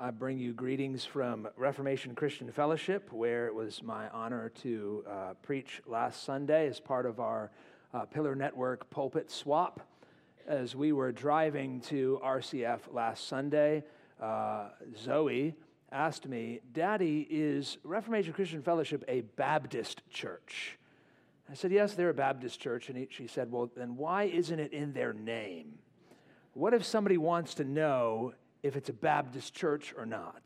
I bring you greetings from Reformation Christian Fellowship, where it was my honor to uh, preach last Sunday as part of our uh, Pillar Network pulpit swap. As we were driving to RCF last Sunday, uh, Zoe asked me, Daddy, is Reformation Christian Fellowship a Baptist church? I said, Yes, they're a Baptist church. And he, she said, Well, then why isn't it in their name? What if somebody wants to know if it's a Baptist church or not.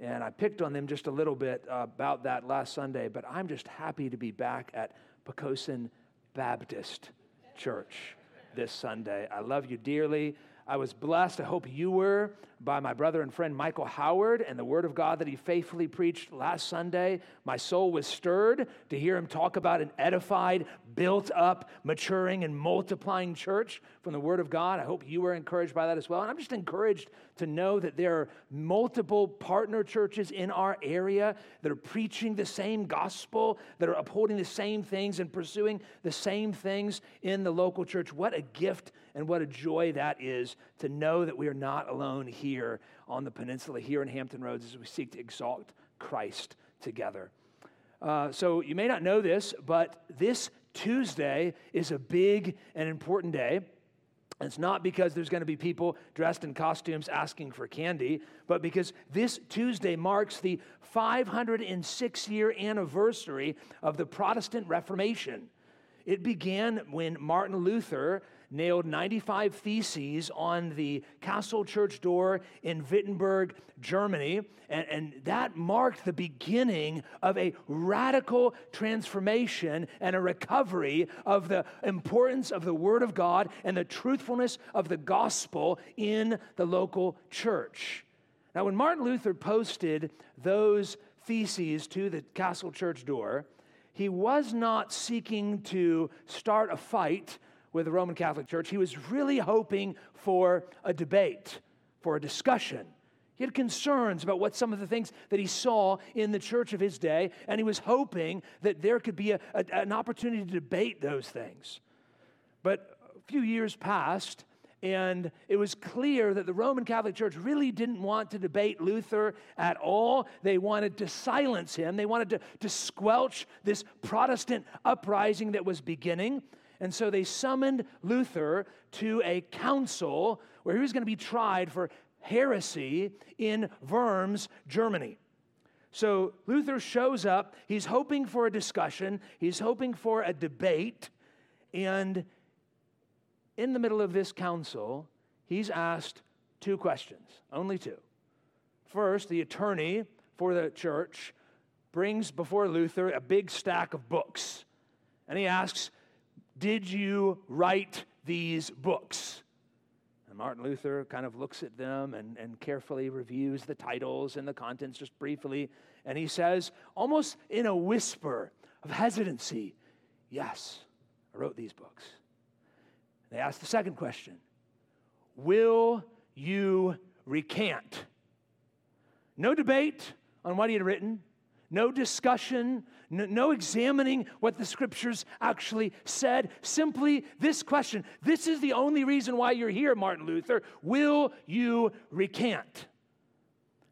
And I picked on them just a little bit uh, about that last Sunday, but I'm just happy to be back at Poquoson Baptist Church this Sunday. I love you dearly. I was blessed, I hope you were, by my brother and friend Michael Howard and the word of God that he faithfully preached last Sunday. My soul was stirred to hear him talk about an edified, built up, maturing, and multiplying church from the word of God. I hope you were encouraged by that as well. And I'm just encouraged to know that there are multiple partner churches in our area that are preaching the same gospel, that are upholding the same things and pursuing the same things in the local church. What a gift and what a joy that is to know that we are not alone here on the peninsula, here in Hampton Roads, as we seek to exalt Christ together. Uh, so you may not know this, but this Tuesday is a big and important day. It's not because there's going to be people dressed in costumes asking for candy, but because this Tuesday marks the 506 year anniversary of the Protestant Reformation. It began when Martin Luther nailed 95 theses on the castle church door in Wittenberg, Germany. And, and that marked the beginning of a radical transformation and a recovery of the importance of the Word of God and the truthfulness of the gospel in the local church. Now, when Martin Luther posted those theses to the castle church door, he was not seeking to start a fight with the Roman Catholic Church, he was really hoping for a debate, for a discussion. He had concerns about what some of the things that he saw in the church of his day, and he was hoping that there could be a, a, an opportunity to debate those things. But a few years passed, and it was clear that the Roman Catholic Church really didn't want to debate Luther at all. They wanted to silence him, they wanted to, to squelch this Protestant uprising that was beginning. And so they summoned Luther to a council where he was going to be tried for heresy in Worms, Germany. So Luther shows up. He's hoping for a discussion, he's hoping for a debate. And in the middle of this council, he's asked two questions, only two. First, the attorney for the church brings before Luther a big stack of books. And he asks, did you write these books? And Martin Luther kind of looks at them and, and carefully reviews the titles and the contents just briefly. And he says, almost in a whisper of hesitancy, Yes, I wrote these books. They ask the second question Will you recant? No debate on what he had written, no discussion, no, no, examining what the scriptures actually said. Simply this question this is the only reason why you're here, Martin Luther. Will you recant?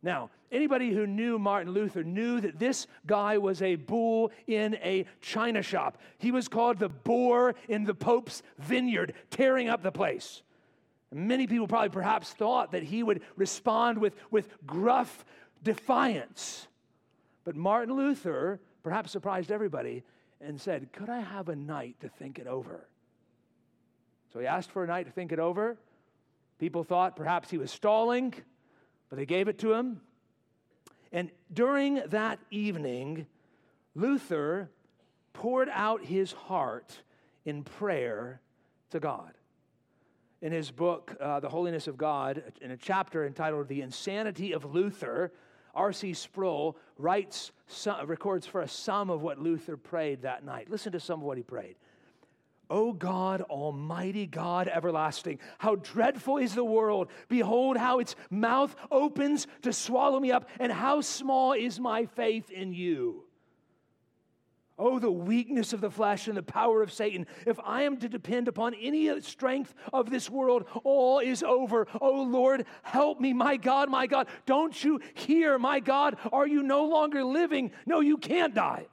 Now, anybody who knew Martin Luther knew that this guy was a bull in a china shop. He was called the boar in the Pope's vineyard, tearing up the place. Many people probably perhaps thought that he would respond with, with gruff defiance. But Martin Luther perhaps surprised everybody and said, Could I have a night to think it over? So he asked for a night to think it over. People thought perhaps he was stalling, but they gave it to him. And during that evening, Luther poured out his heart in prayer to God. In his book, uh, The Holiness of God, in a chapter entitled The Insanity of Luther, R.C. Sproul writes, records for us some of what Luther prayed that night. Listen to some of what he prayed. O God, Almighty God, everlasting, how dreadful is the world. Behold, how its mouth opens to swallow me up, and how small is my faith in you. Oh, the weakness of the flesh and the power of Satan. If I am to depend upon any strength of this world, all is over. Oh, Lord, help me, my God, my God. Don't you hear, my God? Are you no longer living? No, you can't die.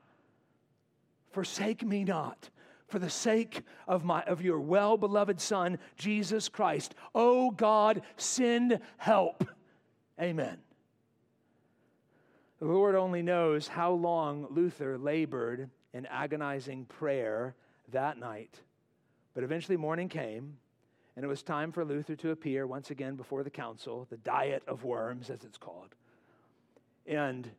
Forsake me not for the sake of, my, of your well beloved Son, Jesus Christ. Oh, God, send help. Amen. The Lord only knows how long Luther labored in agonizing prayer that night. But eventually, morning came, and it was time for Luther to appear once again before the council, the Diet of Worms, as it's called. And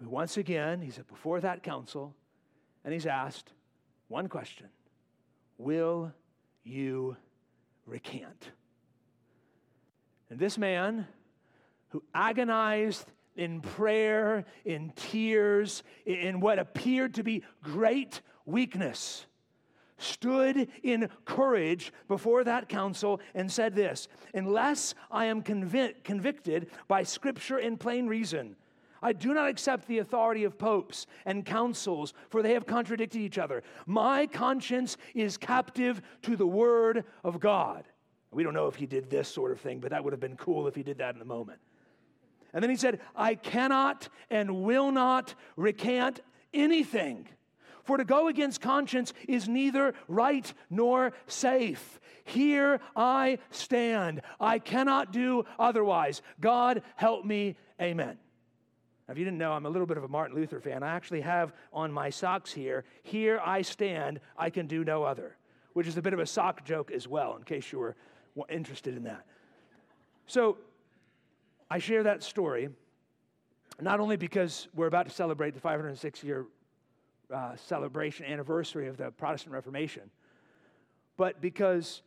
once again, he's before that council, and he's asked one question Will you recant? And this man, who agonized in prayer, in tears, in what appeared to be great weakness, stood in courage before that council and said this Unless I am convic- convicted by scripture and plain reason, I do not accept the authority of popes and councils, for they have contradicted each other. My conscience is captive to the word of God. We don't know if he did this sort of thing, but that would have been cool if he did that in the moment. And then he said, I cannot and will not recant anything. For to go against conscience is neither right nor safe. Here I stand. I cannot do otherwise. God help me. Amen. Now, if you didn't know, I'm a little bit of a Martin Luther fan. I actually have on my socks here, Here I stand, I can do no other, which is a bit of a sock joke as well, in case you were interested in that. So, I share that story not only because we're about to celebrate the 506 year uh, celebration anniversary of the Protestant Reformation, but because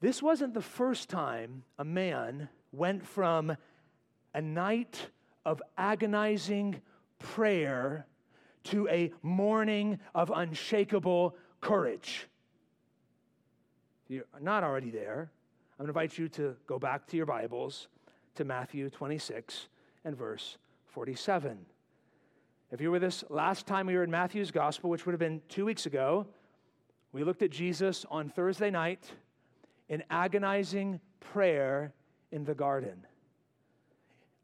this wasn't the first time a man went from a night of agonizing prayer to a morning of unshakable courage. If you're not already there, I'm going to invite you to go back to your Bibles to Matthew 26 and verse 47. If you were with us last time we were in Matthew's gospel, which would have been two weeks ago, we looked at Jesus on Thursday night in agonizing prayer in the garden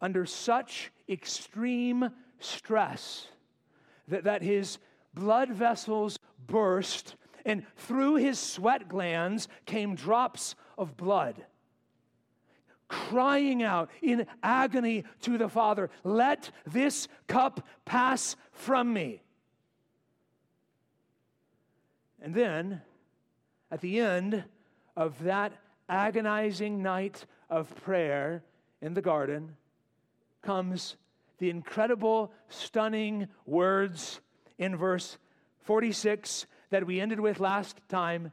under such extreme stress that, that his blood vessels burst, and through his sweat glands came drops of blood. Crying out in agony to the Father, Let this cup pass from me. And then, at the end of that agonizing night of prayer in the garden, comes the incredible, stunning words in verse 46 that we ended with last time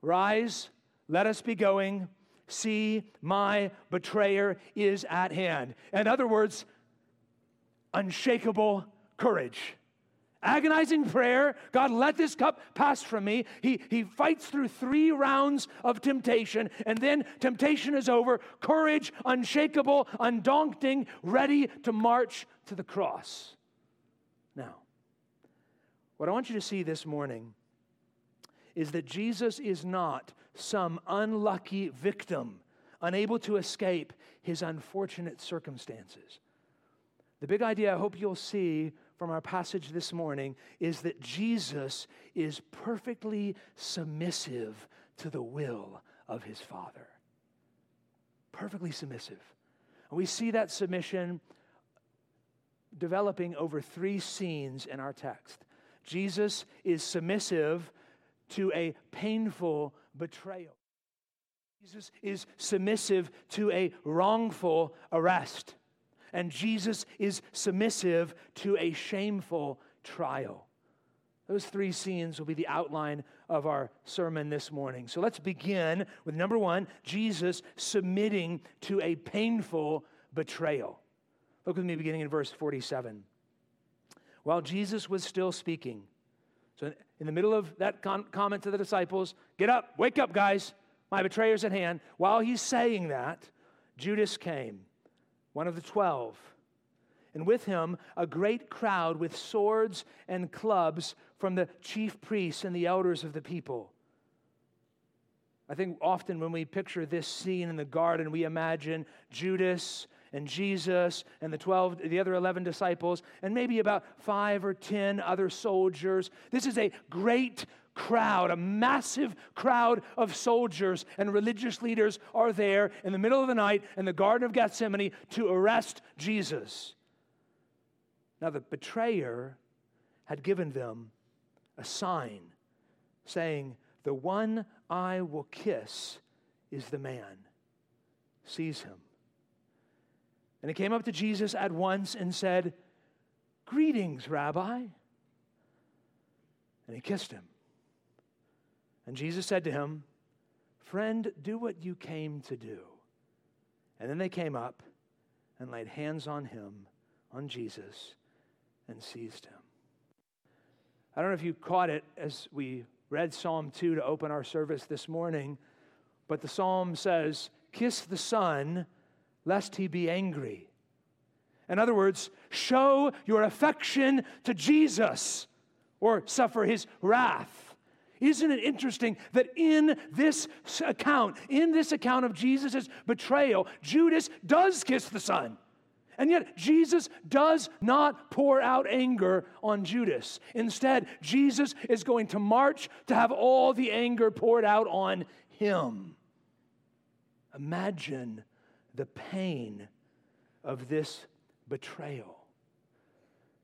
Rise, let us be going. See, my betrayer is at hand. In other words, unshakable courage agonizing prayer God, let this cup pass from me. He, he fights through three rounds of temptation, and then temptation is over. Courage, unshakable, undaunting, ready to march to the cross. Now, what I want you to see this morning is that Jesus is not some unlucky victim unable to escape his unfortunate circumstances. The big idea I hope you'll see from our passage this morning is that Jesus is perfectly submissive to the will of his Father. Perfectly submissive. And we see that submission developing over three scenes in our text. Jesus is submissive to a painful betrayal. Jesus is submissive to a wrongful arrest and Jesus is submissive to a shameful trial. Those three scenes will be the outline of our sermon this morning. So let's begin with number one Jesus submitting to a painful betrayal. Look with me beginning in verse 47. While Jesus was still speaking, so in the middle of that comment to the disciples, get up, wake up, guys, my betrayer's at hand. While he's saying that, Judas came one of the twelve, and with him a great crowd with swords and clubs from the chief priests and the elders of the people. I think often when we picture this scene in the garden, we imagine Judas and Jesus and the 12 the other 11 disciples and maybe about 5 or 10 other soldiers. This is a great crowd, a massive crowd of soldiers and religious leaders are there in the middle of the night in the garden of Gethsemane to arrest Jesus. Now the betrayer had given them a sign saying, "The one I will kiss is the man. Seize him." And he came up to Jesus at once and said, Greetings, Rabbi. And he kissed him. And Jesus said to him, Friend, do what you came to do. And then they came up and laid hands on him, on Jesus, and seized him. I don't know if you caught it as we read Psalm 2 to open our service this morning, but the psalm says, Kiss the Son lest he be angry. In other words, show your affection to Jesus or suffer his wrath. Isn't it interesting that in this account, in this account of Jesus' betrayal, Judas does kiss the Son? And yet, Jesus does not pour out anger on Judas. Instead, Jesus is going to march to have all the anger poured out on him. Imagine the pain of this betrayal.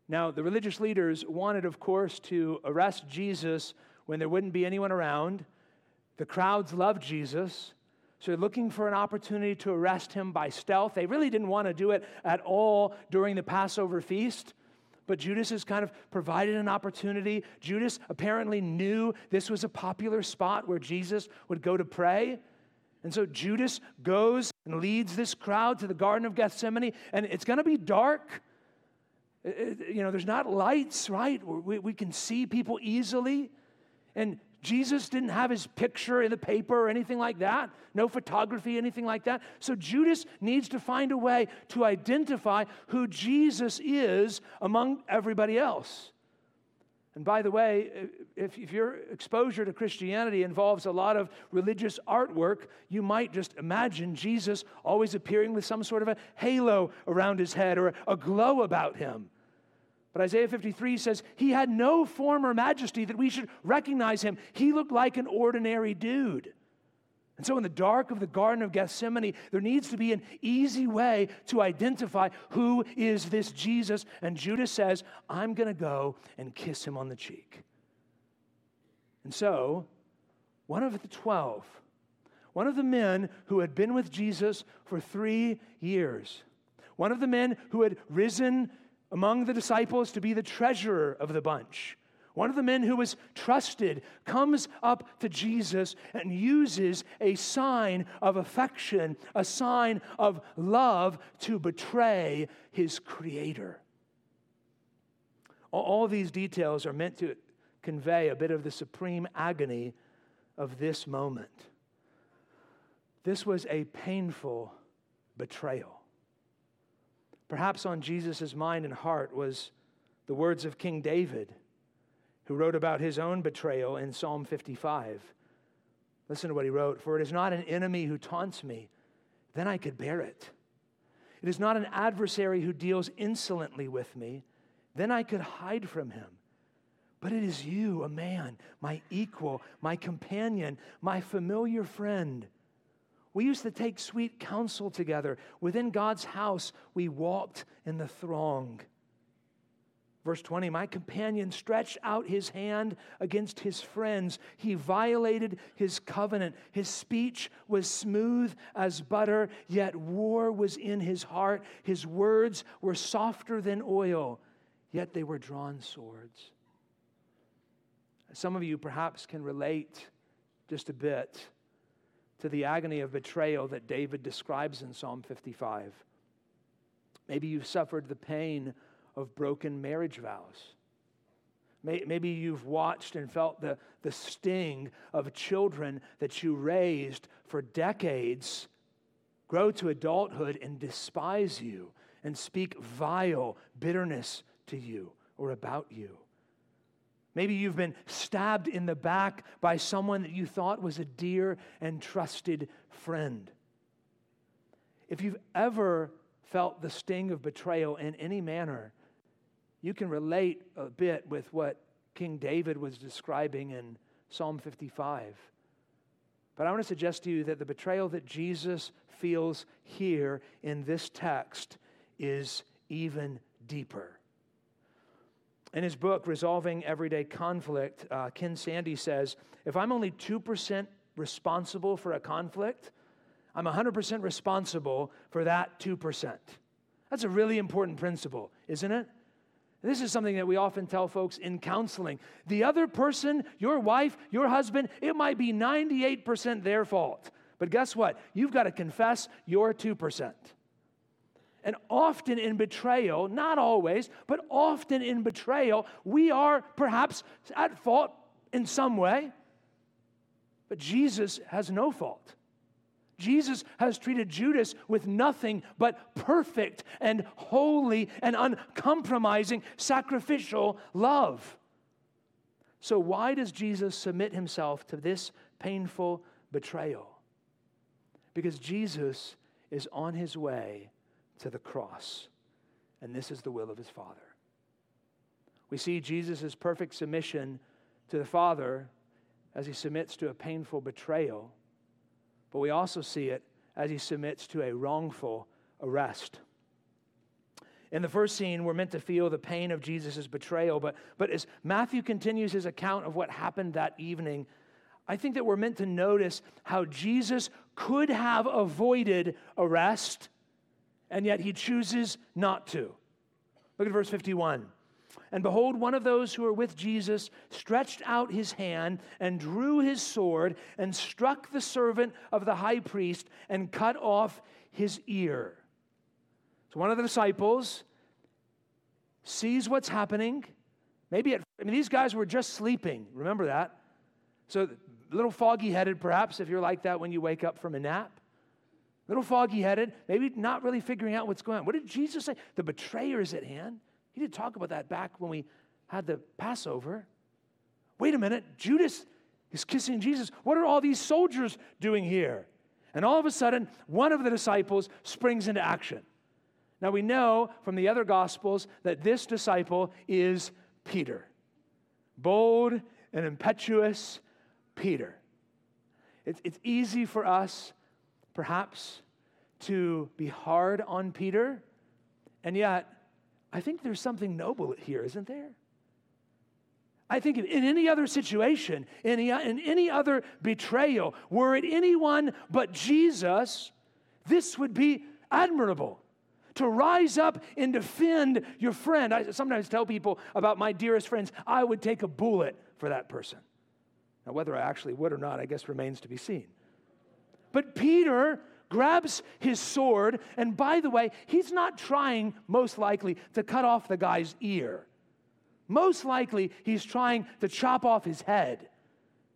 Now, the religious leaders wanted, of course, to arrest Jesus when there wouldn't be anyone around. The crowds loved Jesus, so they're looking for an opportunity to arrest him by stealth. They really didn't want to do it at all during the Passover feast. But Judas has kind of provided an opportunity. Judas apparently knew this was a popular spot where Jesus would go to pray. And so Judas goes and leads this crowd to the Garden of Gethsemane, and it's going to be dark. It, you know, there's not lights, right? We, we can see people easily. And Jesus didn't have his picture in the paper or anything like that, no photography, anything like that. So Judas needs to find a way to identify who Jesus is among everybody else. And by the way, if, if, your exposure to Christianity involves a lot of religious artwork, you might just imagine Jesus always appearing with some sort of a halo around his head or a glow about him. But Isaiah 53 says, He had no form or majesty that we should recognize him. He looked like an ordinary dude. And so, in the dark of the Garden of Gethsemane, there needs to be an easy way to identify who is this Jesus. And Judas says, I'm going to go and kiss him on the cheek. And so, one of the 12, one of the men who had been with Jesus for three years, one of the men who had risen among the disciples to be the treasurer of the bunch, one of the men who was trusted comes up to Jesus and uses a sign of affection, a sign of love to betray his creator. All these details are meant to convey a bit of the supreme agony of this moment. This was a painful betrayal. Perhaps on Jesus' mind and heart was the words of King David who wrote about his own betrayal in Psalm 55. Listen to what he wrote For it is not an enemy who taunts me, then I could bear it. It is not an adversary who deals insolently with me, then I could hide from him. But it is you, a man, my equal, my companion, my familiar friend. We used to take sweet counsel together. Within God's house, we walked in the throng. Verse 20, my companion stretched out his hand against his friends. He violated his covenant. His speech was smooth as butter, yet war was in his heart. His words were softer than oil, yet they were drawn swords. Some of you perhaps can relate just a bit to the agony of betrayal that David describes in Psalm 55. Maybe you've suffered the pain of broken marriage vows. Maybe you've watched and felt the, the sting of children that you raised for decades grow to adulthood and despise you and speak vile bitterness to you or about you. Maybe you've been stabbed in the back by someone that you thought was a dear and trusted friend. If you've ever felt the sting of betrayal in any manner, you can relate a bit with what King David was describing in Psalm 55. But I want to suggest to you that the betrayal that Jesus feels here in this text is even deeper. In his book, Resolving Everyday Conflict, uh, Ken Sande says if I'm only 2% responsible for a conflict, I'm 100% responsible for that 2%. That's a really important principle, isn't it? This is something that we often tell folks in counseling. The other person, your wife, your husband, it might be 98% their fault. But guess what? You've got to confess your 2%. And often in betrayal, not always, but often in betrayal, we are perhaps at fault in some way. But Jesus has no fault. Jesus has treated Judas with nothing but perfect and holy and uncompromising sacrificial love. So, why does Jesus submit himself to this painful betrayal? Because Jesus is on his way to the cross, and this is the will of his Father. We see Jesus' perfect submission to the Father as he submits to a painful betrayal but we also see it as he submits to a wrongful arrest. In the first scene, we're meant to feel the pain of Jesus' betrayal, but, but as Matthew continues his account of what happened that evening, I think that we're meant to notice how Jesus could have avoided arrest, and yet he chooses not to. Look at verse 51. And behold, one of those who were with Jesus stretched out his hand and drew his sword and struck the servant of the high priest and cut off his ear. So one of the disciples sees what's happening. Maybe at, I mean, these guys were just sleeping. Remember that? So a little foggy headed, perhaps, if you're like that when you wake up from a nap. A little foggy headed, maybe not really figuring out what's going on. What did Jesus say? The betrayer is at hand. He did talk about that back when we had the Passover. Wait a minute, Judas is kissing Jesus. What are all these soldiers doing here? And all of a sudden, one of the disciples springs into action. Now we know from the other gospels that this disciple is Peter. Bold and impetuous Peter. It's, it's easy for us, perhaps, to be hard on Peter, and yet I think there's something noble here, isn't there? I think in any other situation, in any, in any other betrayal, were it anyone but Jesus, this would be admirable. To rise up and defend your friend. I sometimes tell people about my dearest friends, I would take a bullet for that person. Now, whether I actually would or not, I guess remains to be seen. But Peter grabs his sword, and by the way, he's not trying, most likely, to cut off the guy's ear. Most likely, he's trying to chop off his head.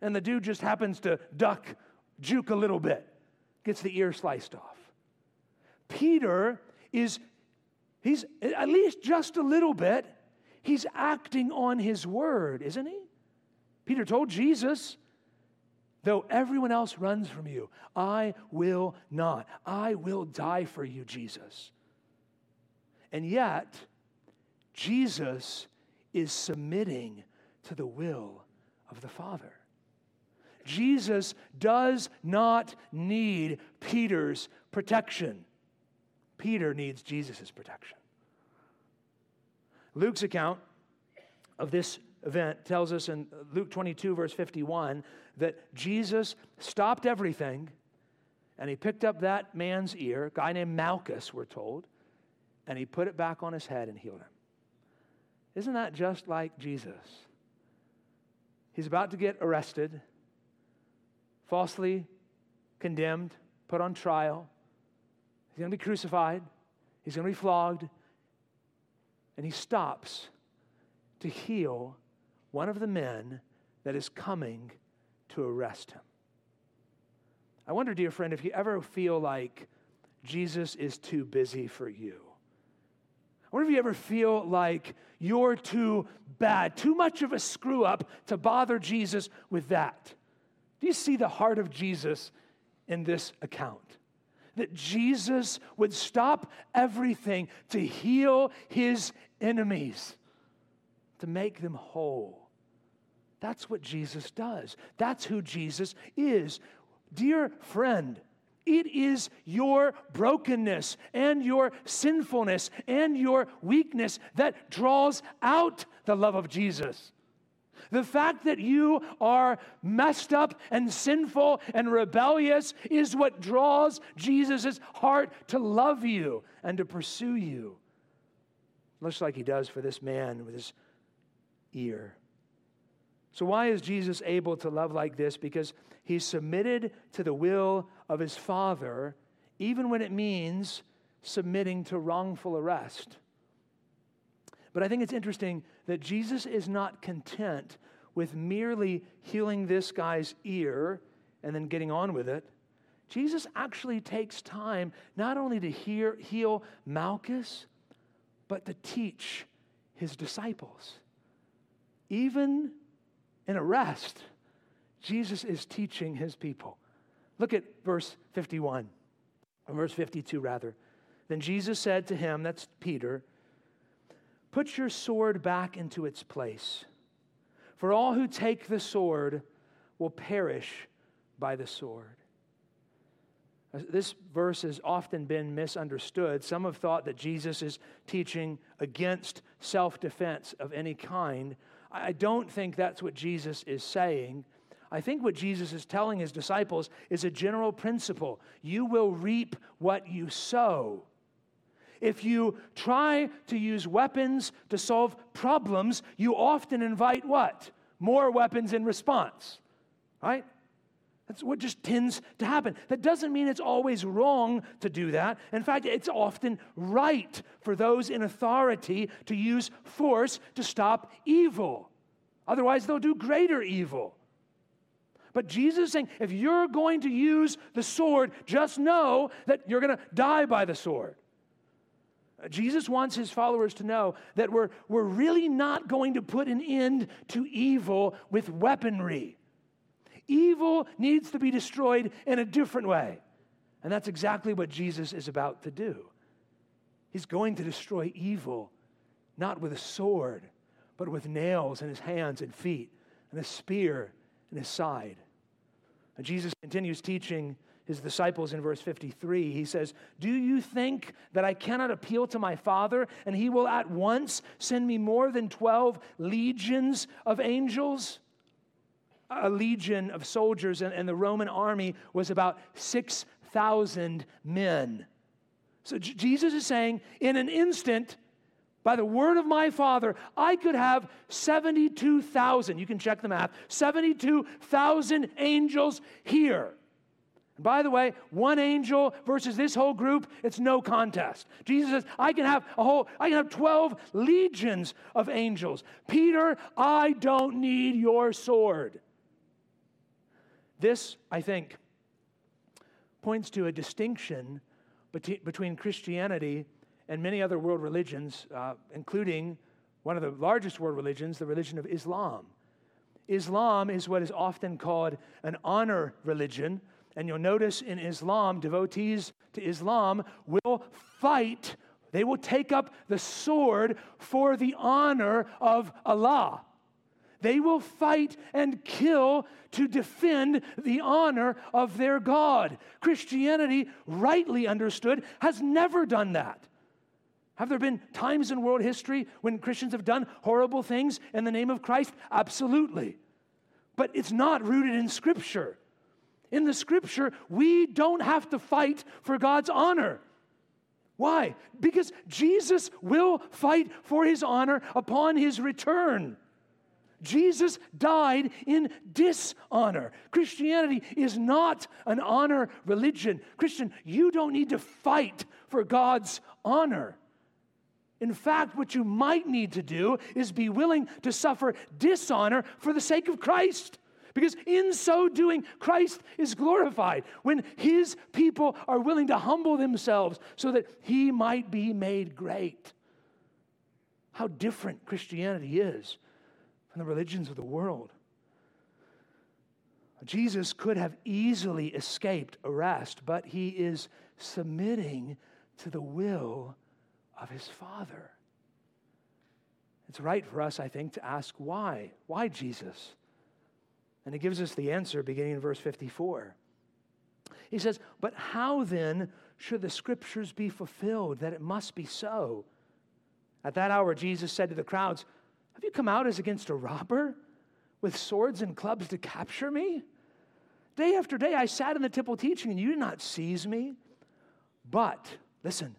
And the dude just happens to duck, juke a little bit, gets the ear sliced off. Peter is, he's at least just a little bit, he's acting on his word, isn't he? Peter told Jesus, Though everyone else runs from you, I will not. I will die for you, Jesus. And yet, Jesus is submitting to the will of the Father. Jesus does not need Peter's protection. Peter needs Jesus' protection. Luke's account of this event tells us in Luke 22, verse 51, that Jesus stopped everything and he picked up that man's ear, a guy named Malchus, we're told, and he put it back on his head and healed him. Isn't that just like Jesus? He's about to get arrested, falsely condemned, put on trial. He's going to be crucified, he's going to be flogged, and he stops to heal one of the men that is coming to arrest him. I wonder, dear friend, if you ever feel like Jesus is too busy for you. I wonder if you ever feel like you're too bad, too much of a screw up to bother Jesus with that. Do you see the heart of Jesus in this account? That Jesus would stop everything to heal his enemies, to make them whole. That's what Jesus does. That's who Jesus is. Dear friend, it is your brokenness and your sinfulness and your weakness that draws out the love of Jesus. The fact that you are messed up and sinful and rebellious is what draws Jesus' heart to love you and to pursue you. Looks like he does for this man with his ear. So, why is Jesus able to love like this? Because he submitted to the will of his Father, even when it means submitting to wrongful arrest. But I think it's interesting that Jesus is not content with merely healing this guy's ear and then getting on with it. Jesus actually takes time not only to hear, heal Malchus, but to teach his disciples. Even in arrest, Jesus is teaching his people. Look at verse 51, or verse 52 rather. Then Jesus said to him, that's Peter, Put your sword back into its place. For all who take the sword will perish by the sword. This verse has often been misunderstood. Some have thought that Jesus is teaching against self defense of any kind. I don't think that's what Jesus is saying. I think what Jesus is telling his disciples is a general principle you will reap what you sow. If you try to use weapons to solve problems, you often invite what? More weapons in response, right? That's what just tends to happen. That doesn't mean it's always wrong to do that. In fact, it's often right for those in authority to use force to stop evil. Otherwise, they'll do greater evil. But Jesus is saying, if you're going to use the sword, just know that you're going to die by the sword. Jesus wants his followers to know that we're, we're really not going to put an end to evil with weaponry. Evil needs to be destroyed in a different way. And that's exactly what Jesus is about to do. He's going to destroy evil, not with a sword, but with nails in his hands and feet, and a spear in his side. And Jesus continues teaching his disciples in verse 53. He says, Do you think that I cannot appeal to my Father and he will at once send me more than 12 legions of angels? A legion of soldiers and the Roman army was about 6,000 men. So Jesus is saying, in an instant, by the word of my Father, I could have 72,000, you can check the math, 72,000 angels here. And by the way, one angel versus this whole group, it's no contest. Jesus says, I can have a whole, I can have 12 legions of angels. Peter, I don't need your sword. This, I think, points to a distinction between Christianity and many other world religions, uh, including one of the largest world religions, the religion of Islam. Islam is what is often called an honor religion. And you'll notice in Islam, devotees to Islam will fight, they will take up the sword for the honor of Allah. They will fight and kill to defend the honor of their God. Christianity, rightly understood, has never done that. Have there been times in world history when Christians have done horrible things in the name of Christ? Absolutely. But it's not rooted in Scripture. In the Scripture, we don't have to fight for God's honor. Why? Because Jesus will fight for his honor upon his return. Jesus died in dishonor. Christianity is not an honor religion. Christian, you don't need to fight for God's honor. In fact, what you might need to do is be willing to suffer dishonor for the sake of Christ. Because in so doing, Christ is glorified. When his people are willing to humble themselves so that he might be made great. how different Christianity is from the religions of the world. Jesus could have easily escaped arrest, but he is submitting to the will of his Father. It's right for us, I think, to ask why. Why Jesus? And he gives us the answer beginning in verse 54. He says, But how then should the scriptures be fulfilled that it must be so? At that hour, Jesus said to the crowds, Have you come out as against a robber with swords and clubs to capture me? Day after day, I sat in the temple teaching, and you did not seize me. But, listen,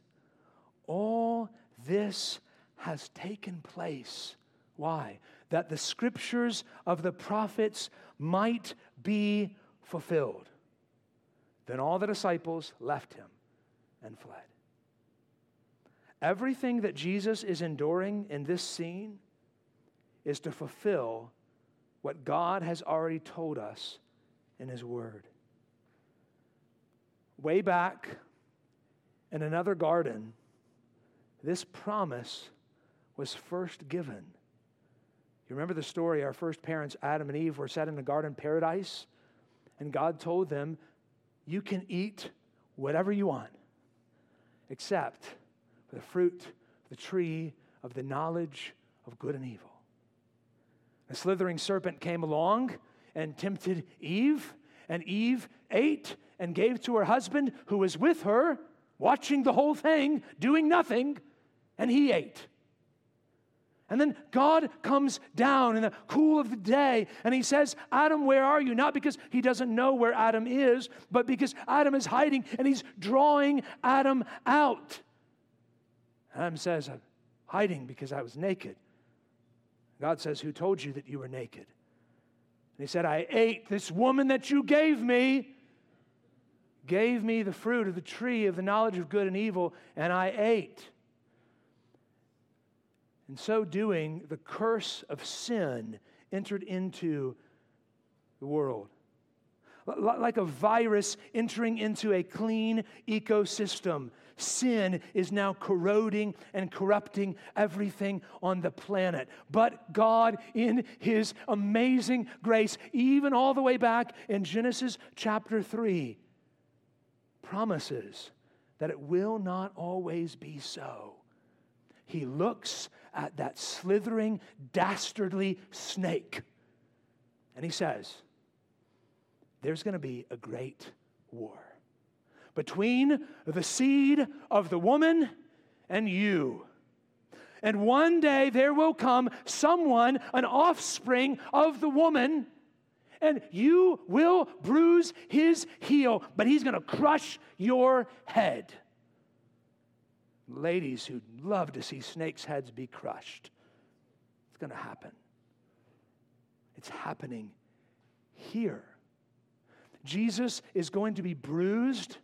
all this has taken place. Why? That the scriptures of the prophets might be fulfilled. Then all the disciples left him and fled. Everything that Jesus is enduring in this scene is to fulfill what God has already told us in His Word. Way back in another garden, this promise was first given. You remember the story? Our first parents, Adam and Eve, were set in the garden paradise, and God told them, You can eat whatever you want, except for the fruit of the tree of the knowledge of good and evil. A slithering serpent came along and tempted Eve, and Eve ate and gave to her husband who was with her, watching the whole thing, doing nothing, and he ate. And then God comes down in the cool of the day and he says, Adam, where are you? Not because he doesn't know where Adam is, but because Adam is hiding and he's drawing Adam out. Adam says, I'm hiding because I was naked. God says, Who told you that you were naked? And he said, I ate this woman that you gave me, gave me the fruit of the tree of the knowledge of good and evil, and I ate. In so doing, the curse of sin entered into the world. Like a virus entering into a clean ecosystem, sin is now corroding and corrupting everything on the planet. But God, in His amazing grace, even all the way back in Genesis chapter 3, promises that it will not always be so. He looks at that slithering, dastardly snake and he says, There's going to be a great war between the seed of the woman and you. And one day there will come someone, an offspring of the woman, and you will bruise his heel, but he's going to crush your head. Ladies who love to see snakes' heads be crushed, it's going to happen. It's happening here. Jesus is going to be bruised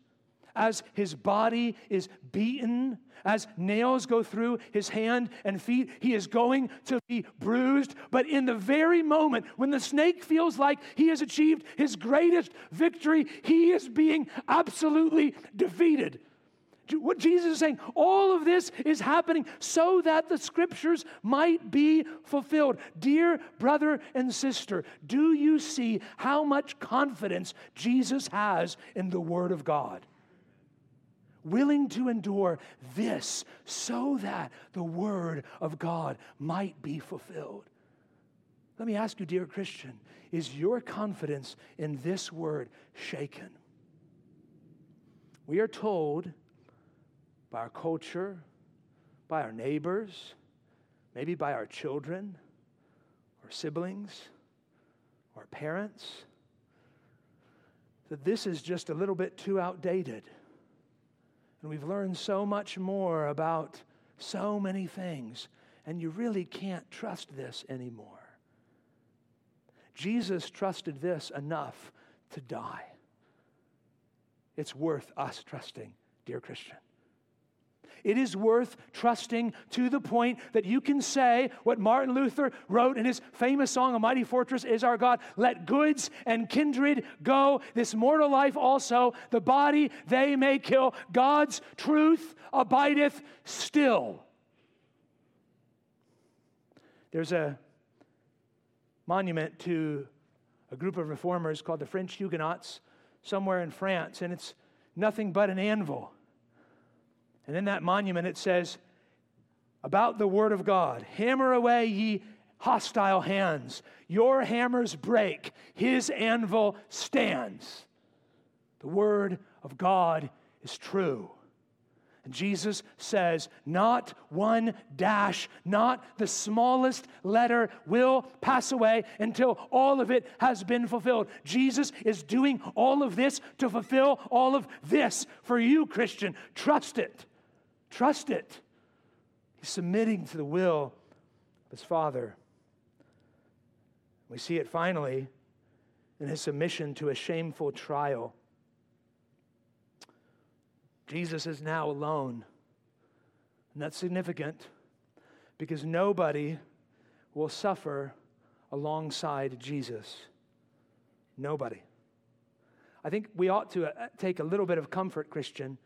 as his body is beaten, as nails go through his hand and feet, he is going to be bruised. But in the very moment when the snake feels like he has achieved his greatest victory, he is being absolutely defeated. What Jesus is saying, all of this is happening so that the scriptures might be fulfilled. Dear brother and sister, do you see how much confidence Jesus has in the Word of God? Willing to endure this so that the word of God might be fulfilled. Let me ask you, dear Christian, is your confidence in this word shaken? We are told by our culture, by our neighbors, maybe by our children or siblings or parents, that this is just a little bit too outdated and we've learned so much more about so many things, and you really can't trust this anymore. Jesus trusted this enough to die. It's worth us trusting, dear Christian. It is worth trusting to the point that you can say what Martin Luther wrote in his famous song, A Mighty Fortress is Our God Let goods and kindred go, this mortal life also, the body they may kill. God's truth abideth still. There's a monument to a group of reformers called the French Huguenots somewhere in France, and it's nothing but an anvil. And in that monument, it says, about the word of God Hammer away, ye hostile hands. Your hammers break, his anvil stands. The word of God is true. And Jesus says, not one dash, not the smallest letter will pass away until all of it has been fulfilled. Jesus is doing all of this to fulfill all of this for you, Christian. Trust it. Trust it. He's submitting to the will of his Father. We see it finally in his submission to a shameful trial. Jesus is now alone. And that's significant because nobody will suffer alongside Jesus. Nobody. I think we ought to uh, take a little bit of comfort, Christian,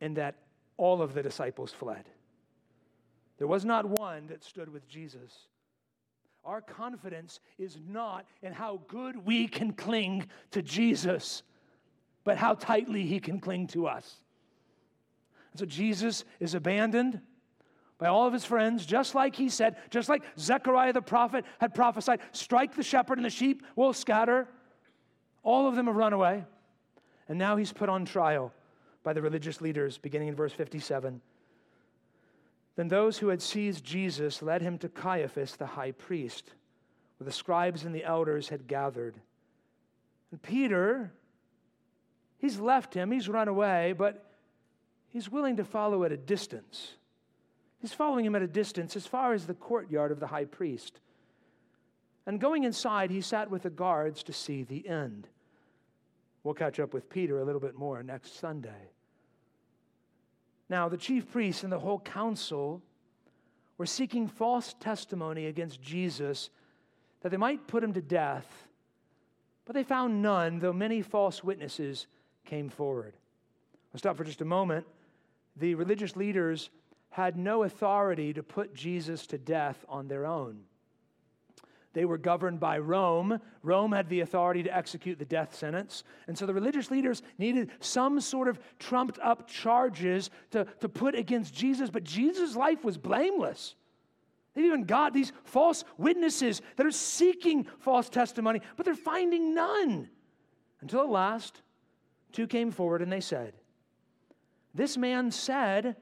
in that all of the disciples fled. There was not one that stood with Jesus. Our confidence is not in how good we can cling to Jesus, but how tightly he can cling to us. And so Jesus is abandoned by all of his friends, just like he said, just like Zechariah the prophet had prophesied strike the shepherd and the sheep will scatter. All of them have run away. And now he's put on trial by the religious leaders, beginning in verse 57. Then those who had seized Jesus led him to Caiaphas, the high priest, where the scribes and the elders had gathered. And Peter, he's left him, he's run away, but he's willing to follow at a distance. He's following him at a distance as far as the courtyard of the high priest. And going inside, he sat with the guards to see the end. We'll catch up with Peter a little bit more next Sunday. Now, the chief priests and the whole council were seeking false testimony against Jesus that they might put him to death, but they found none, though many false witnesses came forward. I'll stop for just a moment. The religious leaders had no authority to put Jesus to death on their own. They were governed by Rome. Rome had the authority to execute the death sentence. And so the religious leaders needed some sort of trumped up charges to, to put against Jesus. But Jesus' life was blameless. They've even got these false witnesses that are seeking false testimony, but they're finding none. Until at last, two came forward and they said, This man said,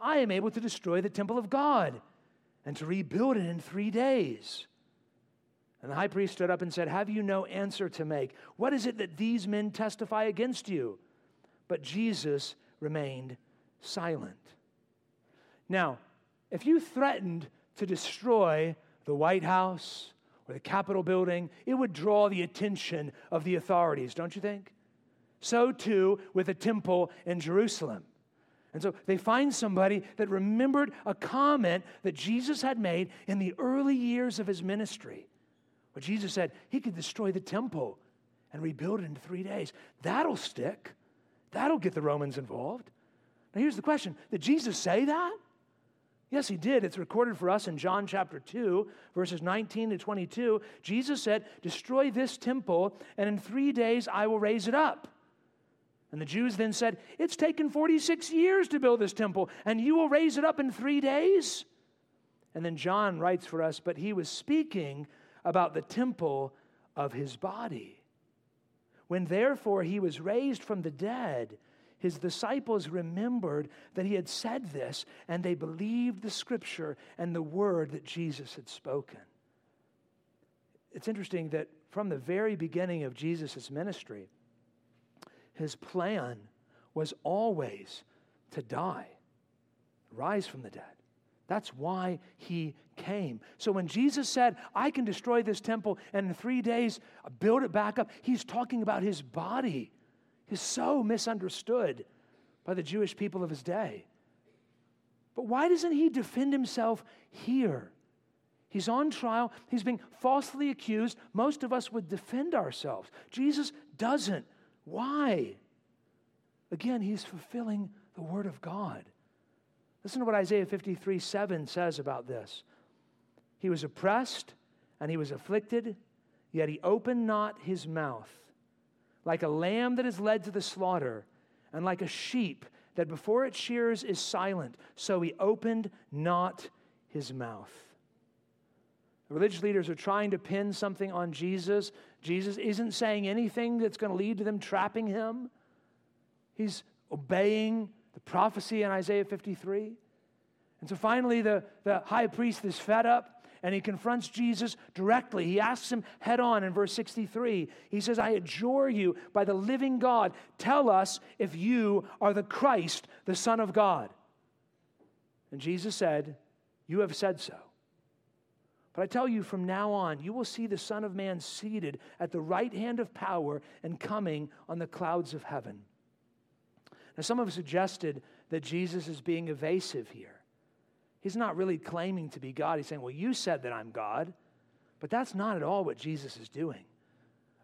I am able to destroy the temple of God and to rebuild it in three days. And the high priest stood up and said, Have you no answer to make? What is it that these men testify against you? But Jesus remained silent. Now, if you threatened to destroy the White House or the Capitol building, it would draw the attention of the authorities, don't you think? So too with the temple in Jerusalem. And so they find somebody that remembered a comment that Jesus had made in the early years of his ministry. But Jesus said he could destroy the temple and rebuild it in three days. That'll stick. That'll get the Romans involved. Now, here's the question Did Jesus say that? Yes, he did. It's recorded for us in John chapter 2, verses 19 to 22. Jesus said, Destroy this temple, and in three days I will raise it up. And the Jews then said, It's taken 46 years to build this temple, and you will raise it up in three days? And then John writes for us, But he was speaking about the temple of his body. When therefore he was raised from the dead, his disciples remembered that he had said this, and they believed the scripture and the word that Jesus had spoken. It's interesting that from the very beginning of Jesus' ministry, his plan was always to die, rise from the dead. That's why he came. So when Jesus said, I can destroy this temple and in three days uh, build it back up, he's talking about his body. He's so misunderstood by the Jewish people of his day. But why doesn't he defend himself here? He's on trial. He's being falsely accused. Most of us would defend ourselves. Jesus doesn't. Why? Again, he's fulfilling the word of God. Listen to what Isaiah 53 7 says about this. He was oppressed and he was afflicted, yet he opened not his mouth. Like a lamb that is led to the slaughter, and like a sheep that before its shears is silent, so he opened not his mouth. The religious leaders are trying to pin something on Jesus. Jesus isn't saying anything that's going to lead to them trapping him. He's obeying the prophecy in Isaiah 53. And so finally, the, the high priest is fed up and he confronts Jesus directly. He asks him head on in verse 63. He says, I adjure you by the living God, tell us if you are the Christ, the Son of God. And Jesus said, You have said so. But I tell you, from now on, you will see the Son of Man seated at the right hand of power and coming on the clouds of heaven. Now, some have suggested that Jesus is being evasive here. He's not really claiming to be God. He's saying, Well, you said that I'm God. But that's not at all what Jesus is doing.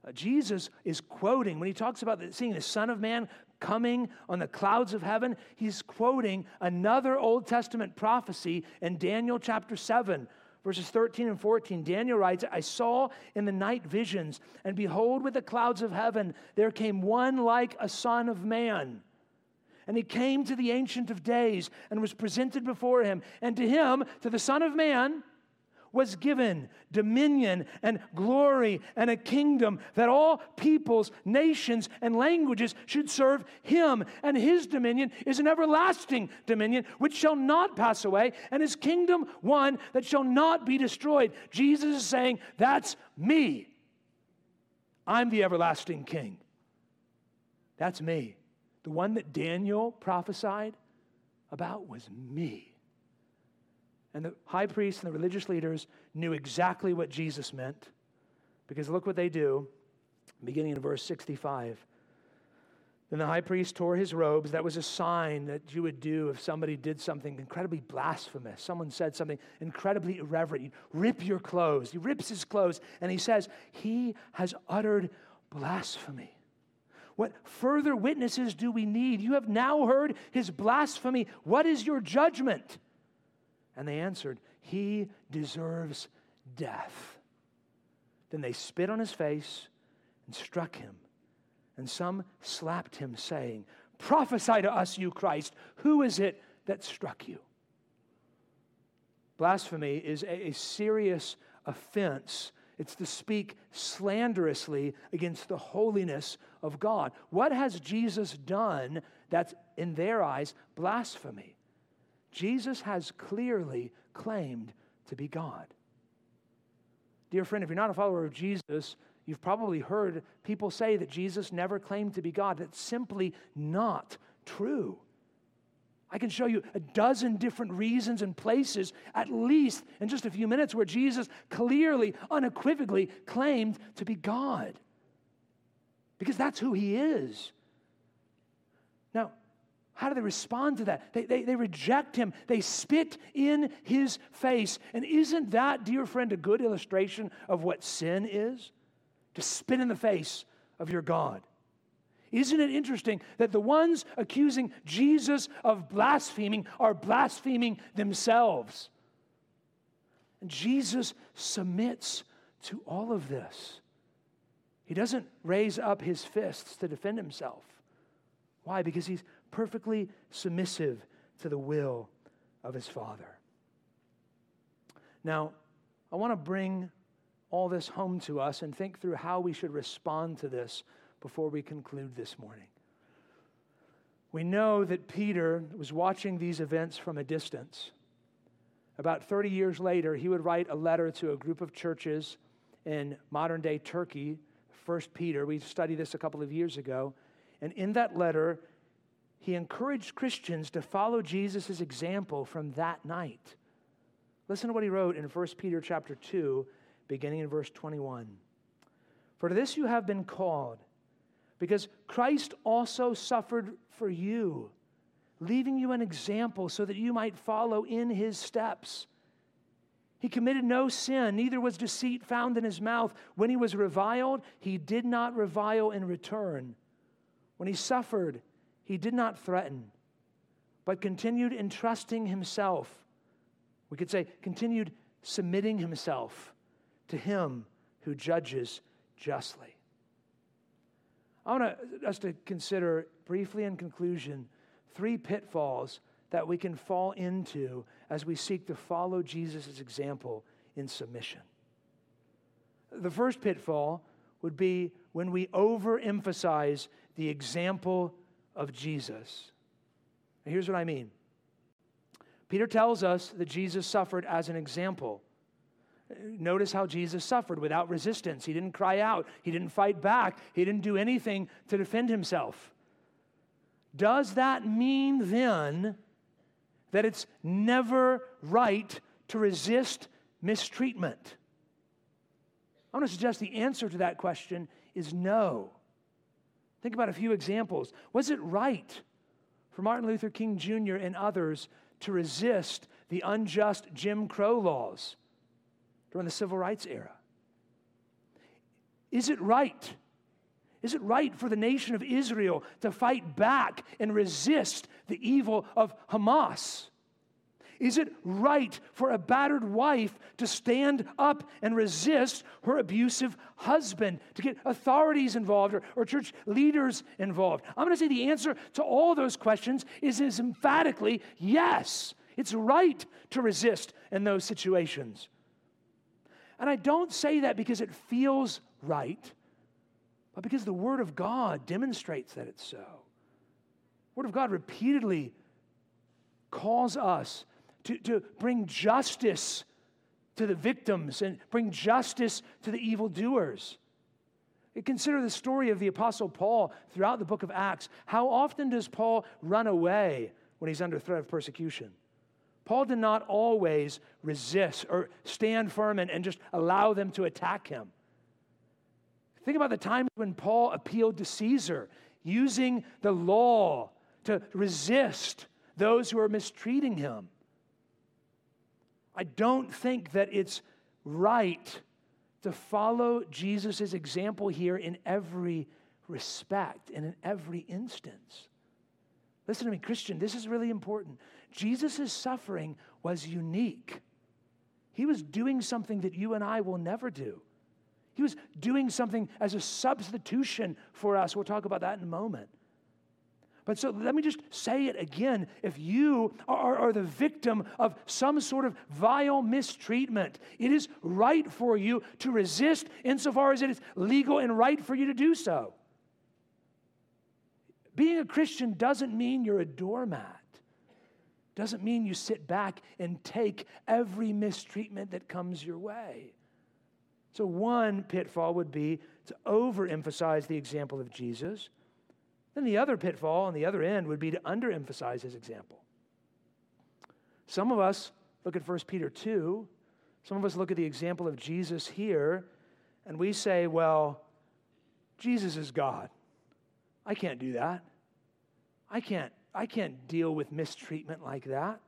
Uh, Jesus is quoting, when he talks about seeing the Son of Man coming on the clouds of heaven, he's quoting another Old Testament prophecy in Daniel chapter 7, verses 13 and 14. Daniel writes, I saw in the night visions, and behold, with the clouds of heaven, there came one like a Son of Man. And he came to the Ancient of Days and was presented before him. And to him, to the Son of Man, was given dominion and glory and a kingdom that all peoples, nations, and languages should serve him. And his dominion is an everlasting dominion which shall not pass away, and his kingdom one that shall not be destroyed. Jesus is saying, That's me. I'm the everlasting king. That's me. The one that Daniel prophesied about was me. And the high priests and the religious leaders knew exactly what Jesus meant because look what they do, beginning in verse 65. Then the high priest tore his robes. That was a sign that you would do if somebody did something incredibly blasphemous. Someone said something incredibly irreverent. You rip your clothes. He rips his clothes and he says, He has uttered blasphemy. What further witnesses do we need? You have now heard his blasphemy. What is your judgment? And they answered, He deserves death. Then they spit on his face and struck him. And some slapped him, saying, Prophesy to us, you Christ. Who is it that struck you? Blasphemy is a, a serious offense it's to speak slanderously against the holiness of God. What has Jesus done that's, in their eyes, blasphemy? Jesus has clearly claimed to be God. Dear friend, if you're not a follower of Jesus, you've probably heard people say that Jesus never claimed to be God. That's simply not true. I can show you a dozen different reasons and places, at least in just a few minutes, where Jesus clearly, unequivocally claimed to be God. Because that's who he is. Now, how do they respond to that? They, they, they reject him, they spit in his face. And isn't that, dear friend, a good illustration of what sin is? To spit in the face of your God. Isn't it interesting that the ones accusing Jesus of blaspheming are blaspheming themselves? And Jesus submits to all of this. He doesn't raise up his fists to defend himself. Why? Because he's perfectly submissive to the will of his Father. Now, I want to bring all this home to us and think through how we should respond to this before we conclude this morning. We know that Peter was watching these events from a distance. About 30 years later, he would write a letter to a group of churches in modern day Turkey, First Peter. We studied this a couple of years ago. And in that letter, he encouraged Christians to follow Jesus' example from that night. Listen to what he wrote in 1 Peter chapter 2, beginning in verse 21. For to this you have been called because Christ also suffered for you, leaving you an example so that you might follow in his steps. He committed no sin, neither was deceit found in his mouth. When he was reviled, he did not revile in return. When he suffered, he did not threaten, but continued entrusting himself. We could say, continued submitting himself to him who judges justly. I want us to consider briefly in conclusion three pitfalls that we can fall into as we seek to follow Jesus' example in submission. The first pitfall would be when we overemphasize the example of Jesus. here's what I mean Peter tells us that Jesus suffered as an example. Notice how Jesus suffered without resistance. He didn't cry out, he didn't fight back, he didn't do anything to defend himself. Does that mean then that it's never right to resist mistreatment? I want to suggest the answer to that question is no. Think about a few examples. Was it right for Martin Luther King Jr. and others to resist the unjust Jim Crow laws during the civil rights era? Is it right? Is it right for the nation of Israel to fight back and resist the evil of Hamas? Is it right for a battered wife to stand up and resist her abusive husband, to get authorities involved or, or church leaders involved? I'm going to say the answer to all those questions is, is emphatically yes. It's right to resist in those situations. And I don't say that because it feels right, but because the Word of God demonstrates that it's so. The Word of God repeatedly calls us to, to bring justice to the victims and bring justice to the evildoers. Consider the story of the Apostle Paul throughout the book of Acts. How often does Paul run away when he's under threat of persecution? Paul did not always resist or stand firm and, and just allow them to attack him. Think about the times when Paul appealed to Caesar, using the law to resist those who are mistreating him. I don't think that it's right to follow Jesus' example here in every respect and in every instance. Listen to me, Christian, this is really important. Jesus' suffering was unique. He was doing something that you and I will never do. He was doing something as a substitution for us. We'll talk about that in a moment. But so let me just say it again. If you are, are, the victim of some sort of vile mistreatment, it is right for you to resist insofar as it is legal and right for you to do so. Being a Christian doesn't mean you're a doormat, doesn't mean you sit back and take every mistreatment that comes your way. So, one pitfall would be to overemphasize the example of Jesus then the other pitfall on the other end would be to underemphasize his example. Some of us look at 1 Peter 2, some of us look at the example of Jesus here, and we say, well, Jesus is God. I can't do that. I can't, I can't deal with mistreatment like that.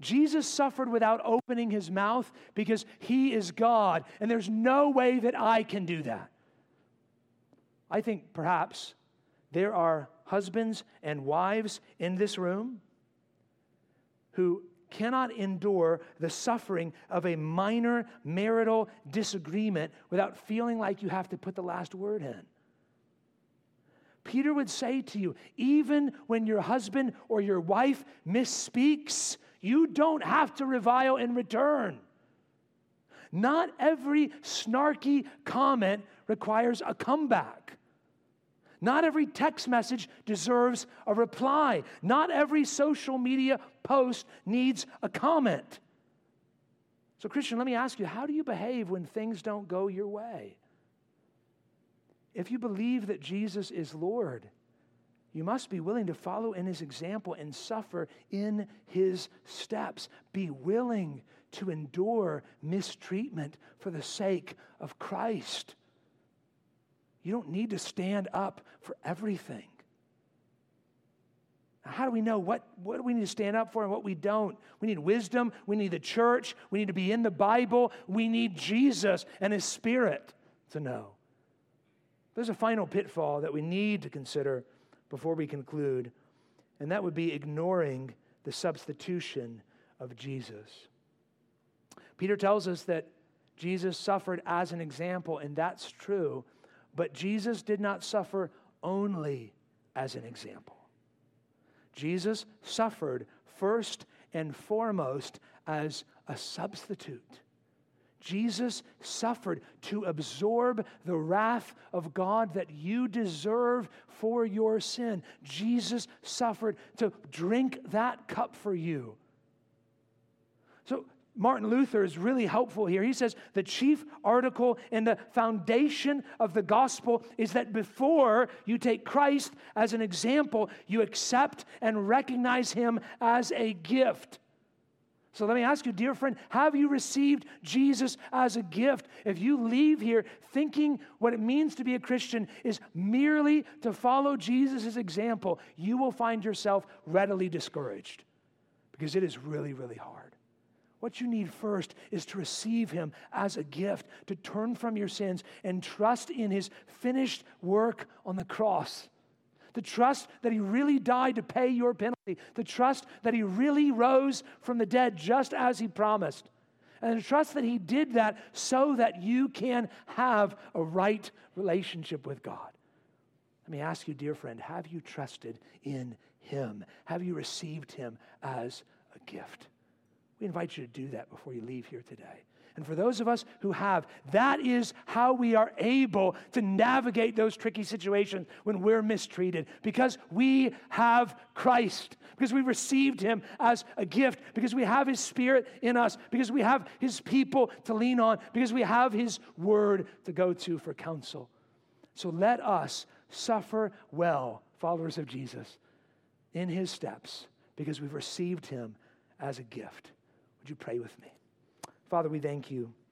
Jesus suffered without opening his mouth because he is God, and there's no way that I can do that. I think perhaps there are husbands and wives in this room who cannot endure the suffering of a minor marital disagreement without feeling like you have to put the last word in. Peter would say to you, even when your husband or your wife misspeaks, you don't have to revile in return. Not every snarky comment requires a comeback. Not every text message deserves a reply. Not every social media post needs a comment. So, Christian, let me ask you how do you behave when things don't go your way? If you believe that Jesus is Lord, you must be willing to follow in his example and suffer in his steps. Be willing to endure mistreatment for the sake of Christ. You don't need to stand up for everything. How do we know what, what we need to stand up for and what we don't? We need wisdom. We need the church. We need to be in the Bible. We need Jesus and His Spirit to know. There's a final pitfall that we need to consider before we conclude, and that would be ignoring the substitution of Jesus. Peter tells us that Jesus suffered as an example, and that's true, but Jesus did not suffer only as an example. Jesus suffered first and foremost as a substitute. Jesus suffered to absorb the wrath of God that you deserve for your sin. Jesus suffered to drink that cup for you. So, Martin Luther is really helpful here. He says the chief article and the foundation of the gospel is that before you take Christ as an example, you accept and recognize him as a gift. So let me ask you, dear friend, have you received Jesus as a gift? If you leave here thinking what it means to be a Christian is merely to follow Jesus' example, you will find yourself readily discouraged because it is really, really hard. What you need first is to receive Him as a gift, to turn from your sins and trust in His finished work on the cross the trust that he really died to pay your penalty, the trust that he really rose from the dead just as he promised, and the trust that he did that so that you can have a right relationship with God. Let me ask you, dear friend, have you trusted in him? Have you received him as a gift? We invite you to do that before you leave here today. And for those of us who have, that is how we are able to navigate those tricky situations when we're mistreated because we have Christ, because we received Him as a gift, because we have His Spirit in us, because we have His people to lean on, because we have His Word to go to for counsel. So let us suffer well, followers of Jesus, in His steps, because we've received Him as a gift. Would you pray with me? Father, we thank you